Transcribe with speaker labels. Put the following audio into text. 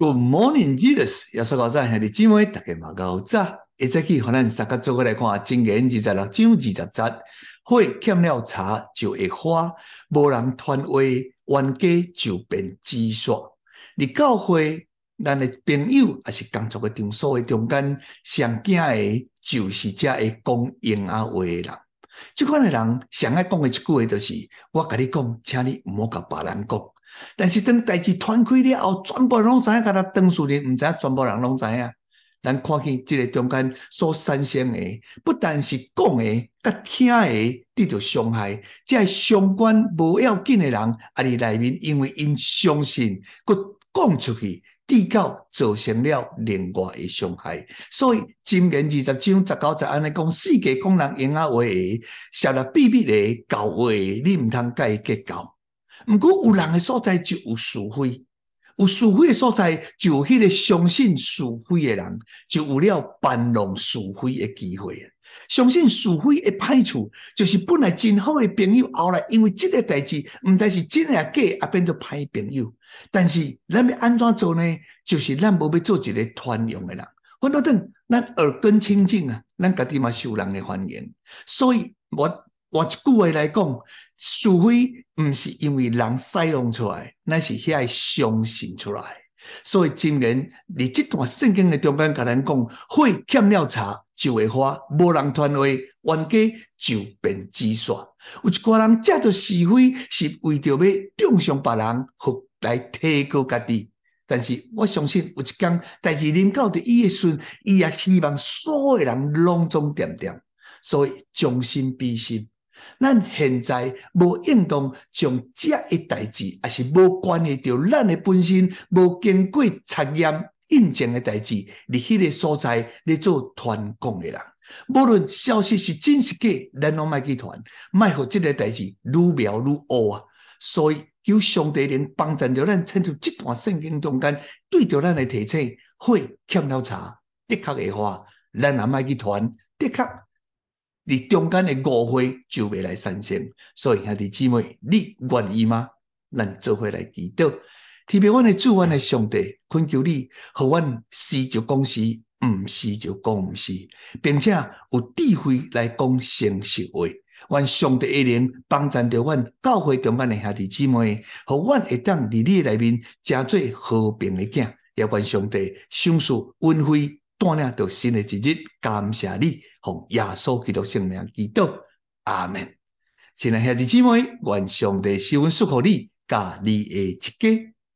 Speaker 1: Good morning, Jesus！耶稣高早，兄弟姊妹，大家嘛高早。一早起，和咱三个做伙来看《箴言》二十六章二十节：火欠了茶就会花，无人传话，冤家就变纸屑。你教会咱的朋友，还是工作的场所的中间，上惊的，就是这会讲闲话的人。这款的人，上爱讲的一句话，就是我甲你讲，请你唔好甲别人讲。但是当代志传开了后，全部人拢知影，甲他当事人毋知影，全部人拢知影。咱看见这个中间所产生的，不但是讲的，甲听的得到伤害，这相关无要紧的人，啊，伫内面因为因相信，佮讲出去，地教造成了另外的伤害。所以今年二十章十九节安尼讲，世界讲人闲仔话，设立秘密的教话，你毋通甲伊结交。毋过有人的所在就有是非，有是非的所在就有迄个相信是非的人，就有了搬弄是非的机会。相信是非的歹处，就是本来真好的朋友，后来因为这个代志，毋知是真啊假，啊变做歹朋友。但是咱要安怎做呢？就是咱无要做一个宽容的人。反倒等咱耳根清净啊，咱家己嘛受人的欢迎。所以我换一句话来讲。是非毋是因为人使弄出来，乃是遐相信出来。所以今年你这段圣经的中间，甲咱讲，火欠了茶就会花，无人传话，冤家就变纸屑。有一寡人借着是非，是为着要中伤别人，或来提高家己。但是我相信有一天，代志临到伫伊的时，伊也希望所有人拢总点点。所以将心比心。咱现在无应当将这一代志，也是无关系到咱的本身，无经过测验印证的代志，伫迄个所在咧做传讲的人，无论消息是真是假，咱拢莫去传，莫互这个代志愈描愈黑啊！所以有上帝能帮助着咱，趁住这段圣经中间，对着咱来提醒，火欠了柴，的确会花，咱也莫去传，的确。你中间的误会就未来产生，所以兄弟姊妹，你愿意吗？咱做伙来祈祷，特别阮的主，阮的上帝，恳求你，互阮是就讲是，毋是就讲毋是，并且有智慧来讲诚实话。愿上帝的灵帮助着阮教会中间的兄弟姊妹，互阮会当伫你内面成做和平的囝，也愿上帝赏赐恩惠。带领到新的一日，感谢你，奉耶稣基督圣名祈祷，阿门。亲爱的兄弟姊妹，愿上帝赐恩赐福你，甲你的一家。